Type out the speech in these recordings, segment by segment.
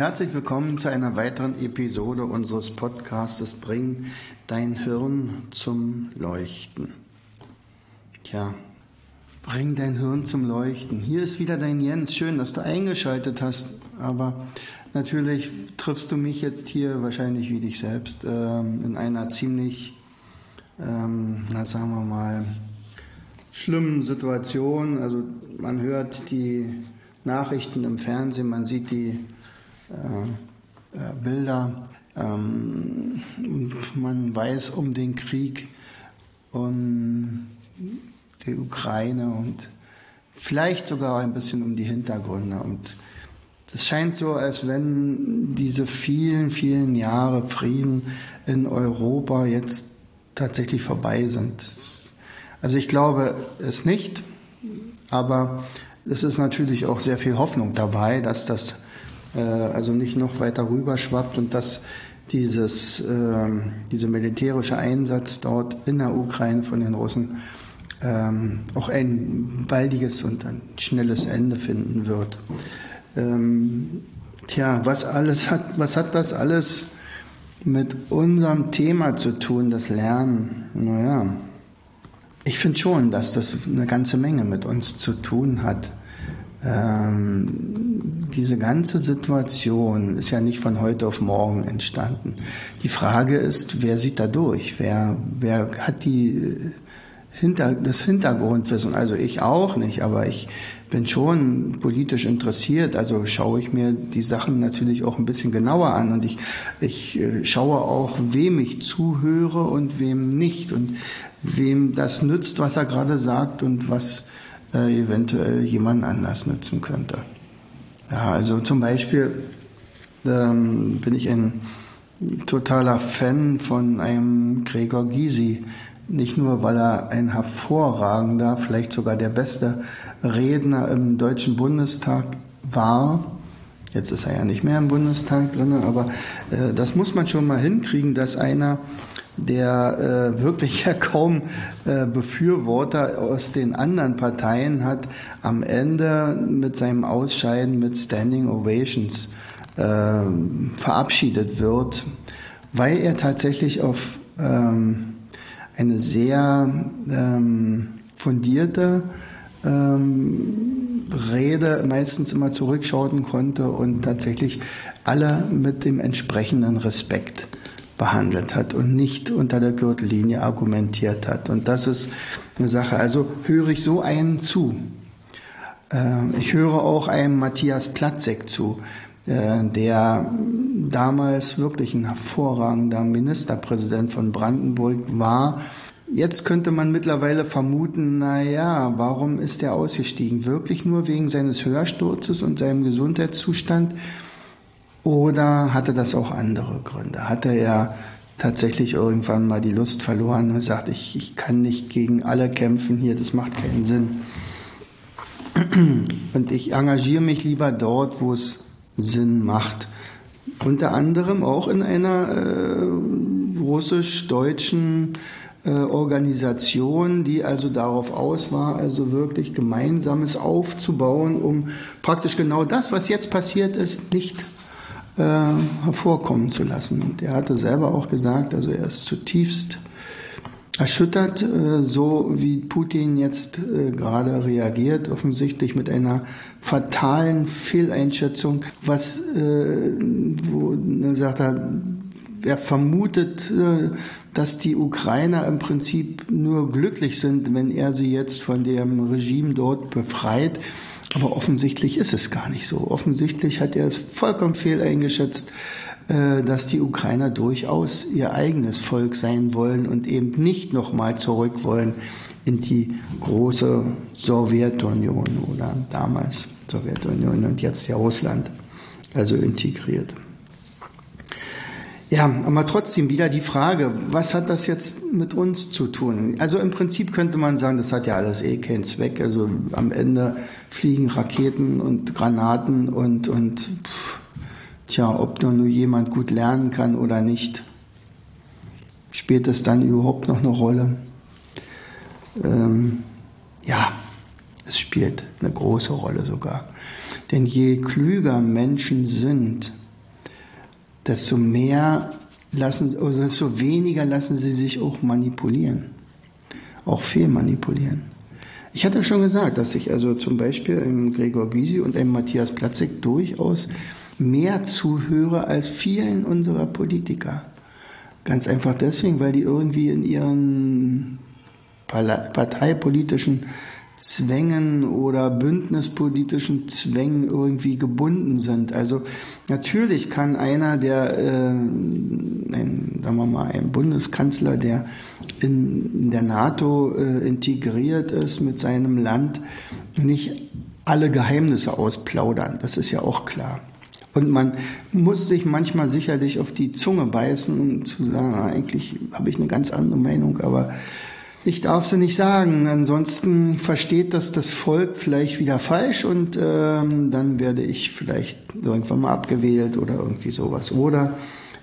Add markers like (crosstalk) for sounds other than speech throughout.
Herzlich willkommen zu einer weiteren Episode unseres Podcastes Bring dein Hirn zum Leuchten. Tja, bring dein Hirn zum Leuchten. Hier ist wieder dein Jens. Schön, dass du eingeschaltet hast, aber natürlich triffst du mich jetzt hier wahrscheinlich wie dich selbst ähm, in einer ziemlich, ähm, na sagen wir mal, schlimmen Situation. Also man hört die Nachrichten im Fernsehen, man sieht die äh, äh, Bilder, ähm, man weiß um den Krieg um die Ukraine und vielleicht sogar ein bisschen um die Hintergründe. Und es scheint so, als wenn diese vielen, vielen Jahre Frieden in Europa jetzt tatsächlich vorbei sind. Also ich glaube es nicht, aber es ist natürlich auch sehr viel Hoffnung dabei, dass das also nicht noch weiter rüberschwappt und dass dieses, äh, dieser militärische Einsatz dort in der Ukraine von den Russen ähm, auch ein baldiges und ein schnelles Ende finden wird. Ähm, tja, was alles hat, was hat das alles mit unserem Thema zu tun, das Lernen? Naja, ich finde schon, dass das eine ganze Menge mit uns zu tun hat. Ähm, diese ganze Situation ist ja nicht von heute auf morgen entstanden. Die Frage ist, wer sieht da durch? Wer, wer hat die äh, hinter, das Hintergrundwissen? Also ich auch nicht, aber ich bin schon politisch interessiert, also schaue ich mir die Sachen natürlich auch ein bisschen genauer an und ich, ich äh, schaue auch, wem ich zuhöre und wem nicht und wem das nützt, was er gerade sagt und was äh, eventuell jemand anders nützen könnte. Ja, also zum Beispiel ähm, bin ich ein totaler Fan von einem Gregor Gysi. Nicht nur, weil er ein hervorragender, vielleicht sogar der beste Redner im Deutschen Bundestag war. Jetzt ist er ja nicht mehr im Bundestag drin, aber äh, das muss man schon mal hinkriegen, dass einer der äh, wirklich ja kaum äh, Befürworter aus den anderen Parteien hat, am Ende mit seinem Ausscheiden mit Standing Ovations äh, verabschiedet wird, weil er tatsächlich auf ähm, eine sehr ähm, fundierte ähm, Rede meistens immer zurückschauen konnte und tatsächlich alle mit dem entsprechenden Respekt behandelt hat und nicht unter der Gürtellinie argumentiert hat. Und das ist eine Sache. Also höre ich so einen zu. Ähm, ich höre auch einem Matthias Platzek zu, äh, der damals wirklich ein hervorragender Ministerpräsident von Brandenburg war. Jetzt könnte man mittlerweile vermuten, na ja, warum ist er ausgestiegen? Wirklich nur wegen seines Hörsturzes und seinem Gesundheitszustand? Oder hatte das auch andere Gründe? Hatte er tatsächlich irgendwann mal die Lust verloren und sagt, ich, ich kann nicht gegen alle kämpfen hier, das macht keinen Sinn. (clears throat) Und ich engagiere mich lieber dort, wo es Sinn macht. Unter anderem auch in einer äh, russisch-deutschen äh, Organisation, die also darauf aus war, also wirklich Gemeinsames aufzubauen, um praktisch genau das, was jetzt passiert ist, nicht äh, hervorkommen zu lassen. Und er hatte selber auch gesagt, also er ist zutiefst erschüttert, äh, so wie Putin jetzt äh, gerade reagiert, offensichtlich mit einer fatalen Fehleinschätzung, was, wo er sagt er, er vermutet, dass die Ukrainer im Prinzip nur glücklich sind, wenn er sie jetzt von dem Regime dort befreit aber offensichtlich ist es gar nicht so. Offensichtlich hat er es vollkommen fehl eingeschätzt, äh, dass die Ukrainer durchaus ihr eigenes Volk sein wollen und eben nicht nochmal zurück wollen in die große Sowjetunion oder damals Sowjetunion und jetzt ja Russland, also integriert. Ja, aber trotzdem wieder die Frage, was hat das jetzt mit uns zu tun? Also im Prinzip könnte man sagen, das hat ja alles eh keinen Zweck. Also am Ende fliegen Raketen und Granaten und, und pff, tja, ob da nur jemand gut lernen kann oder nicht, spielt das dann überhaupt noch eine Rolle? Ähm, ja, es spielt eine große Rolle sogar. Denn je klüger Menschen sind, desto mehr lassen, also desto weniger lassen sie sich auch manipulieren, auch fehlmanipulieren. Ich hatte schon gesagt, dass ich also zum Beispiel im Gregor Gysi und im Matthias Platzek durchaus mehr zuhöre als vielen unserer Politiker. Ganz einfach deswegen, weil die irgendwie in ihren parteipolitischen Zwängen oder bündnispolitischen Zwängen irgendwie gebunden sind. Also natürlich kann einer, der, äh, ein, sagen wir mal, ein Bundeskanzler, der in, der NATO äh, integriert ist mit seinem Land, nicht alle Geheimnisse ausplaudern. Das ist ja auch klar. Und man muss sich manchmal sicherlich auf die Zunge beißen, um zu sagen, ah, eigentlich habe ich eine ganz andere Meinung, aber ich darf sie nicht sagen, ansonsten versteht das das Volk vielleicht wieder falsch und ähm, dann werde ich vielleicht irgendwann mal abgewählt oder irgendwie sowas. Oder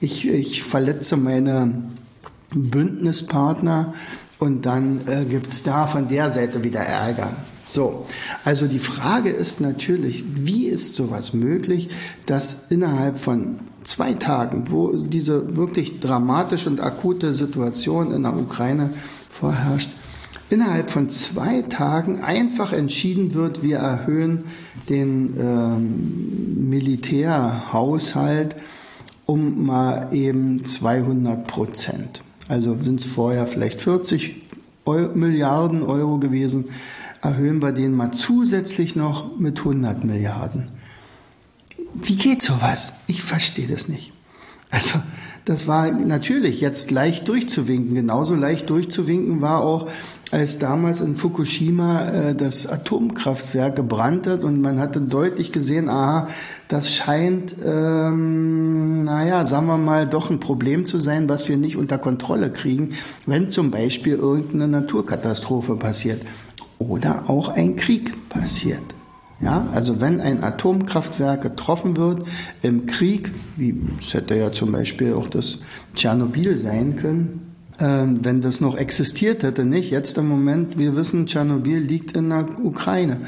ich, ich verletze meine Bündnispartner und dann äh, gibt es da von der Seite wieder Ärger. So, also die Frage ist natürlich, wie ist sowas möglich, dass innerhalb von zwei Tagen, wo diese wirklich dramatische und akute Situation in der Ukraine vorherrscht, innerhalb von zwei Tagen einfach entschieden wird, wir erhöhen den ähm, Militärhaushalt um mal eben 200 Prozent. Also sind es vorher vielleicht 40 Euro, Milliarden Euro gewesen, erhöhen wir den mal zusätzlich noch mit 100 Milliarden. Wie geht sowas? Ich verstehe das nicht. Also das war natürlich jetzt leicht durchzuwinken. Genauso leicht durchzuwinken war auch, als damals in Fukushima äh, das Atomkraftwerk gebrannt hat und man hatte deutlich gesehen, aha, das scheint, ähm, naja, sagen wir mal, doch ein Problem zu sein, was wir nicht unter Kontrolle kriegen, wenn zum Beispiel irgendeine Naturkatastrophe passiert oder auch ein Krieg passiert. Ja, also wenn ein Atomkraftwerk getroffen wird im Krieg, wie es hätte ja zum Beispiel auch das Tschernobyl sein können, äh, wenn das noch existiert hätte, nicht? Jetzt im Moment, wir wissen, Tschernobyl liegt in der Ukraine.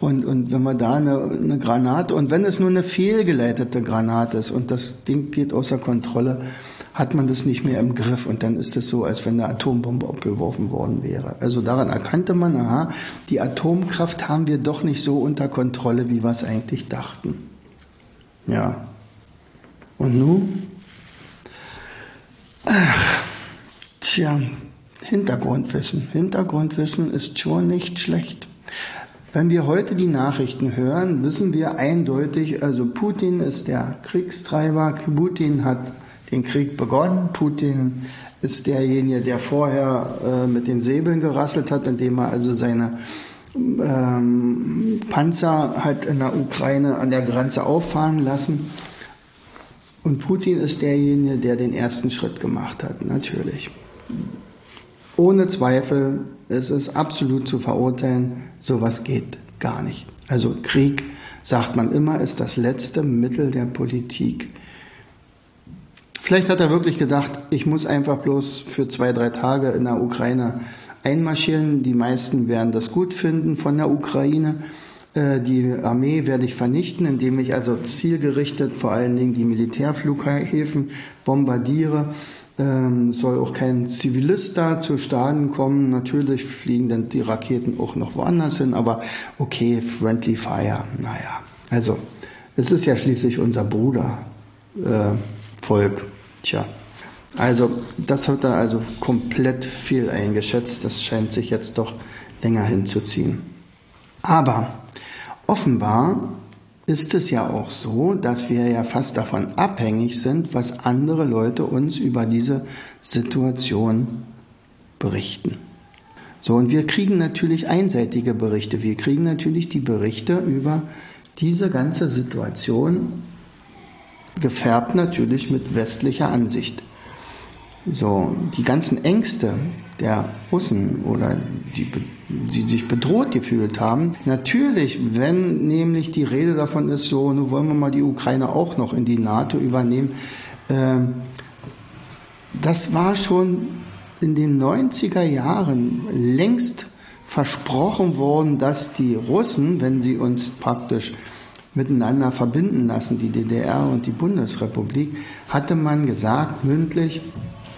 Und, und wenn man da eine, eine Granate, und wenn es nur eine fehlgeleitete Granate ist und das Ding geht außer Kontrolle, hat man das nicht mehr im Griff und dann ist es so, als wenn eine Atombombe abgeworfen worden wäre. Also daran erkannte man, aha, die Atomkraft haben wir doch nicht so unter Kontrolle, wie wir es eigentlich dachten. Ja. Und nun? Ach, tja, Hintergrundwissen. Hintergrundwissen ist schon nicht schlecht. Wenn wir heute die Nachrichten hören, wissen wir eindeutig, also Putin ist der Kriegstreiber, Putin hat den Krieg begonnen. Putin ist derjenige, der vorher äh, mit den Säbeln gerasselt hat, indem er also seine ähm, Panzer hat in der Ukraine an der Grenze auffahren lassen. Und Putin ist derjenige, der den ersten Schritt gemacht hat, natürlich. Ohne Zweifel ist es absolut zu verurteilen, sowas geht gar nicht. Also Krieg, sagt man immer, ist das letzte Mittel der Politik. Vielleicht hat er wirklich gedacht, ich muss einfach bloß für zwei, drei Tage in der Ukraine einmarschieren. Die meisten werden das gut finden von der Ukraine. Äh, die Armee werde ich vernichten, indem ich also zielgerichtet vor allen Dingen die Militärflughäfen bombardiere. Ähm, soll auch kein Zivilist da zu Schaden kommen. Natürlich fliegen dann die Raketen auch noch woanders hin, aber okay, friendly fire. Naja, also es ist ja schließlich unser Brudervolk. Äh, Tja, also das hat er also komplett viel eingeschätzt. Das scheint sich jetzt doch länger hinzuziehen. Aber offenbar ist es ja auch so, dass wir ja fast davon abhängig sind, was andere Leute uns über diese Situation berichten. So, und wir kriegen natürlich einseitige Berichte. Wir kriegen natürlich die Berichte über diese ganze Situation, gefärbt natürlich mit westlicher Ansicht. So, die ganzen Ängste der Russen oder die, die sich bedroht gefühlt haben, natürlich, wenn nämlich die Rede davon ist, so, nun wollen wir mal die Ukraine auch noch in die NATO übernehmen, äh, das war schon in den 90er Jahren längst versprochen worden, dass die Russen, wenn sie uns praktisch miteinander verbinden lassen, die DDR und die Bundesrepublik, hatte man gesagt, mündlich,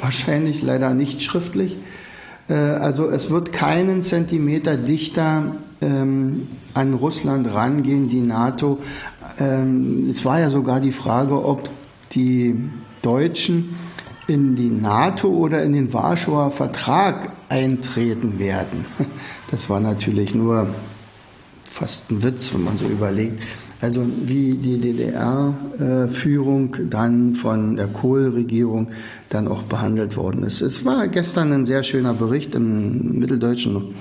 wahrscheinlich leider nicht schriftlich, äh, also es wird keinen Zentimeter dichter ähm, an Russland rangehen, die NATO. Ähm, es war ja sogar die Frage, ob die Deutschen in die NATO oder in den Warschauer Vertrag eintreten werden. (laughs) Das war natürlich nur fast ein Witz, wenn man so überlegt. Also wie die DDR-Führung dann von der Kohl-Regierung dann auch behandelt worden ist. Es war gestern ein sehr schöner Bericht im mitteldeutschen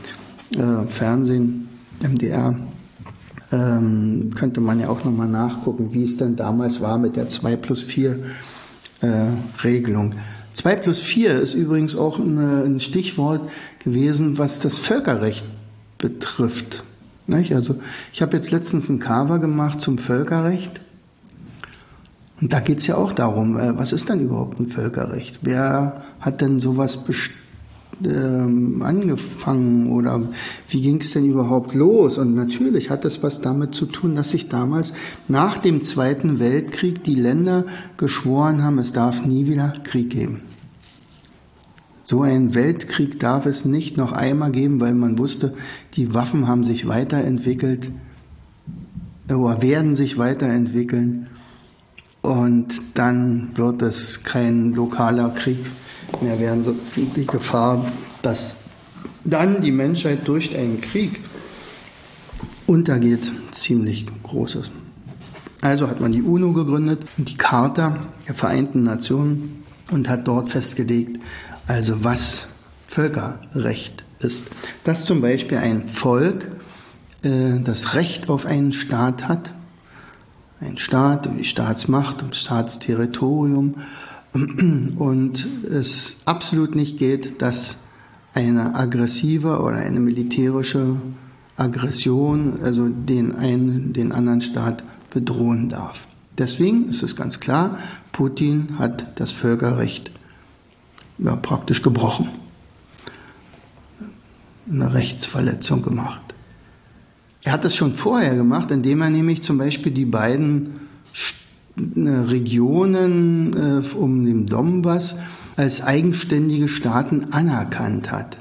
äh, Fernsehen, MDR. Ähm, könnte man ja auch nochmal nachgucken, wie es denn damals war mit der 2 plus 4 äh, Regelung. 2 plus 4 ist übrigens auch ein Stichwort gewesen, was das Völkerrecht betrifft. Nicht? Also ich habe jetzt letztens ein Cover gemacht zum Völkerrecht. Und da geht es ja auch darum, äh, was ist denn überhaupt ein Völkerrecht? Wer hat denn sowas ähm, angefangen oder wie ging es denn überhaupt los? Und natürlich hat das was damit zu tun, dass sich damals nach dem Zweiten Weltkrieg die Länder geschworen haben, es darf nie wieder Krieg geben. So einen Weltkrieg darf es nicht noch einmal geben, weil man wusste, die Waffen haben sich weiterentwickelt oder werden sich weiterentwickeln und dann wird es kein lokaler Krieg mehr werden. Die Gefahr, dass dann die Menschheit durch einen Krieg untergeht, ziemlich groß ist. Also hat man die UNO gegründet, die Charta der Vereinten Nationen und hat dort festgelegt, also was Völkerrecht ist. Dass zum Beispiel ein Volk äh, das Recht auf einen Staat hat, ein Staat und die Staatsmacht und Staatsterritorium (clears throat) und es absolut nicht geht, dass eine aggressive oder eine militärische Aggression, also den einen, den anderen Staat bedrohen darf. Deswegen ist es ganz klar, Putin hat das Völkerrecht ja, praktisch gebrochen, eine Rechtsverletzung gemacht. Er hat das schon vorher gemacht, indem er nämlich zum Beispiel die beiden Regionen äh, um den Donbass als eigenständige Staaten anerkannt hat.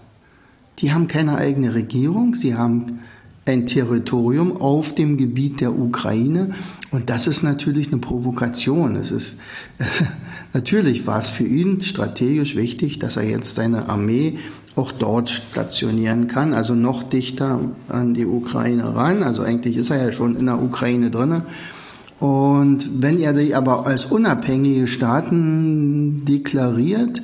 Die haben keine eigene Regierung, sie haben ein Territorium auf dem Gebiet der Ukraine und das ist natürlich eine Provokation. Es ist (laughs) natürlich war es für ihn strategisch wichtig, dass er jetzt seine Armee auch dort stationieren kann, also noch dichter an die Ukraine ran. Also eigentlich ist er ja schon in der Ukraine drinne und wenn er die aber als unabhängige Staaten deklariert,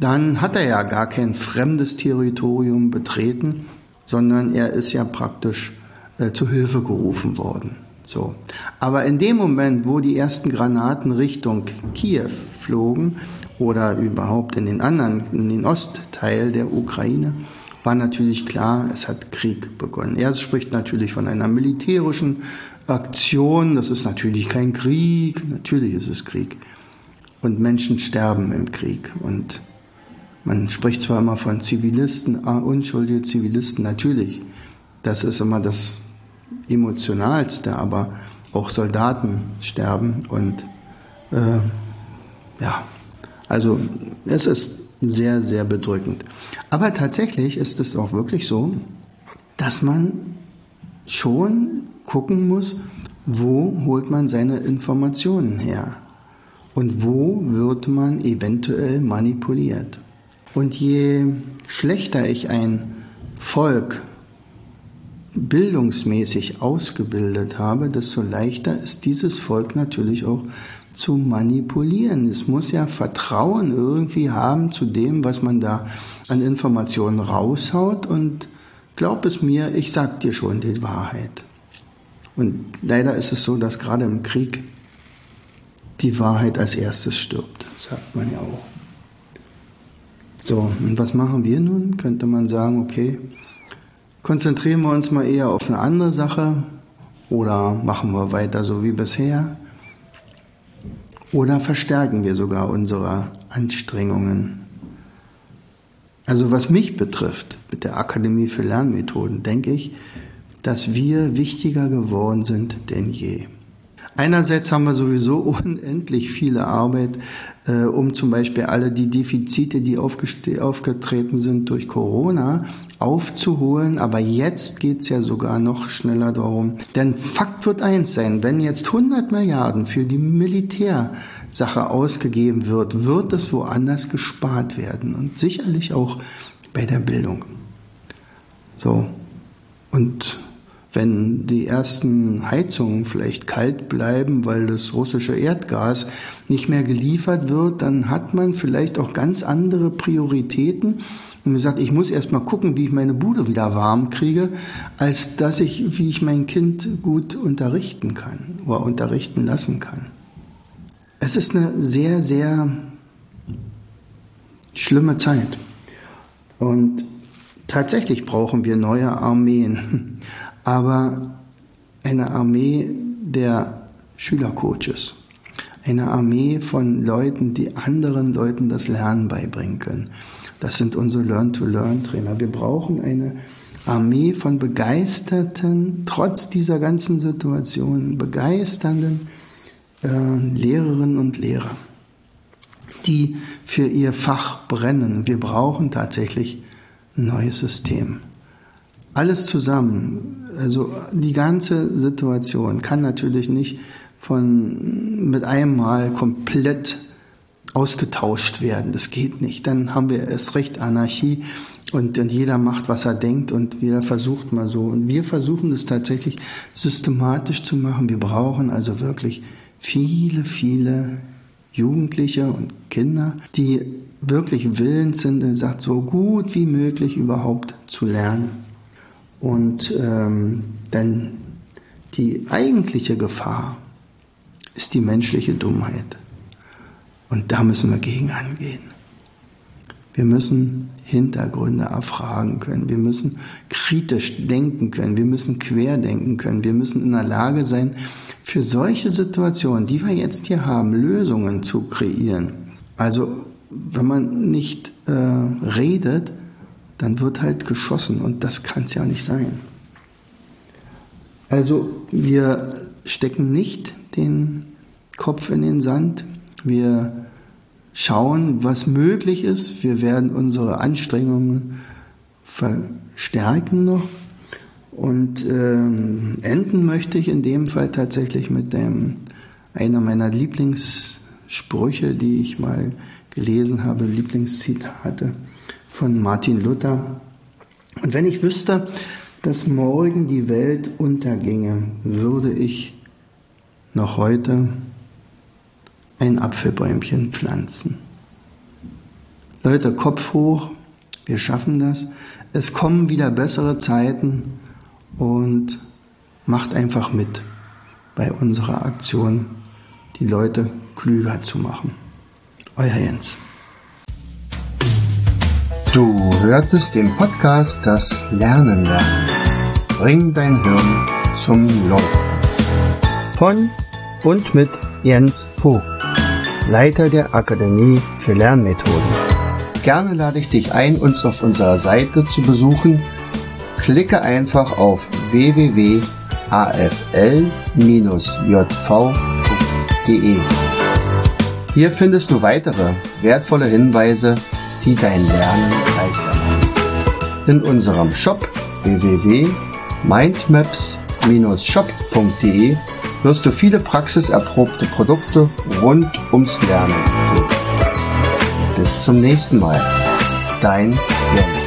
dann hat er ja gar kein fremdes Territorium betreten, sondern er ist ja praktisch äh, zu Hilfe gerufen worden. So. Aber in dem Moment, wo die ersten Granaten Richtung Kiew flogen oder überhaupt in den anderen, in den Ostteil der Ukraine, war natürlich klar, es hat Krieg begonnen. Er spricht natürlich von einer militärischen Aktion, das ist natürlich kein Krieg, natürlich ist es Krieg. Und Menschen sterben im Krieg. Und man spricht zwar immer von Zivilisten, ah, unschuldige Zivilisten, natürlich. Das ist immer das Emotionalste, aber auch Soldaten sterben und äh, ja, also es ist sehr, sehr bedrückend. Aber tatsächlich ist es auch wirklich so, dass man schon gucken muss, wo holt man seine Informationen her und wo wird man eventuell manipuliert. Und je schlechter ich ein Volk bildungsmäßig ausgebildet habe, desto leichter ist dieses Volk natürlich auch zu manipulieren. Es muss ja Vertrauen irgendwie haben zu dem, was man da an Informationen raushaut und glaub es mir, ich sag dir schon die Wahrheit. Und leider ist es so, dass gerade im Krieg die Wahrheit als erstes stirbt, sagt man ja auch. So, und was machen wir nun? Könnte man sagen, okay, konzentrieren wir uns mal eher auf eine andere Sache oder machen wir weiter so wie bisher oder verstärken wir sogar unsere Anstrengungen. Also was mich betrifft mit der Akademie für Lernmethoden, denke ich, dass wir wichtiger geworden sind denn je. Einerseits haben wir sowieso (laughs) unendlich viele Arbeit, äh, um zum Beispiel alle die Defizite, die aufgetreten sind durch Corona, aufzuholen. Aber jetzt geht's ja sogar noch schneller darum. Denn Fakt wird eins sein, wenn jetzt 100 Milliarden für die Militärsache ausgegeben wird, wird es woanders gespart werden. Und sicherlich auch bei der Bildung. So. Und wenn die ersten Heizungen vielleicht kalt bleiben, weil das russische Erdgas nicht mehr geliefert wird, dann hat man vielleicht auch ganz andere Prioritäten und gesagt, ich muss erst mal gucken, wie ich meine Bude wieder warm kriege, als dass ich, wie ich mein Kind gut unterrichten kann oder unterrichten lassen kann. Es ist eine sehr, sehr schlimme Zeit. Und tatsächlich brauchen wir neue Armeen aber eine Armee der Schülercoaches, eine Armee von Leuten, die anderen Leuten das Lernen beibringen können. Das sind unsere Learn-to-Learn-Trainer. Wir brauchen eine Armee von begeisterten, trotz dieser ganzen Situation, begeisternden äh, Lehrerinnen und Lehrer, die für ihr Fach brennen. Wir brauchen tatsächlich ein neues System. Alles zusammen, also die ganze Situation kann natürlich nicht von mit einem Mal komplett ausgetauscht werden. Das geht nicht. Dann haben wir erst recht Anarchie und, und jeder macht, was er denkt und wir versucht mal so. Und wir versuchen es tatsächlich systematisch zu machen. Wir brauchen also wirklich viele, viele Jugendliche und Kinder, die wirklich willens sind, sagt, so gut wie möglich überhaupt zu lernen. Und ähm, denn die eigentliche Gefahr ist die menschliche Dummheit. Und da müssen wir gegen angehen. Wir müssen Hintergründe erfragen können. Wir müssen kritisch denken können. Wir müssen querdenken können. Wir müssen in der Lage sein, für solche Situationen, die wir jetzt hier haben, Lösungen zu kreieren. Also wenn man nicht äh, redet, dann wird halt geschossen und das kann es ja nicht sein. Also wir stecken nicht den Kopf in den Sand, wir schauen, was möglich ist, wir werden unsere Anstrengungen verstärken noch. Und ähm, enden möchte ich in dem Fall tatsächlich mit dem, einer meiner Lieblingssprüche, die ich mal gelesen habe, Lieblingszitate von Martin Luther. Und wenn ich wüsste, dass morgen die Welt unterginge, würde ich noch heute ein Apfelbäumchen pflanzen. Leute, Kopf hoch, wir schaffen das. Es kommen wieder bessere Zeiten und macht einfach mit bei unserer Aktion, die Leute klüger zu machen. Euer Jens. Du hörtest den Podcast Das Lernen lernen. Bring dein Hirn zum Laufen. Von und mit Jens Vogt, Leiter der Akademie für Lernmethoden. Gerne lade ich dich ein, uns auf unserer Seite zu besuchen. Klicke einfach auf www.afl-jv.de. Hier findest du weitere wertvolle Hinweise die dein Lernen leichter machen. In unserem Shop www.mindmaps-shop.de wirst du viele praxiserprobte Produkte rund ums Lernen finden. Bis zum nächsten Mal. Dein Jens.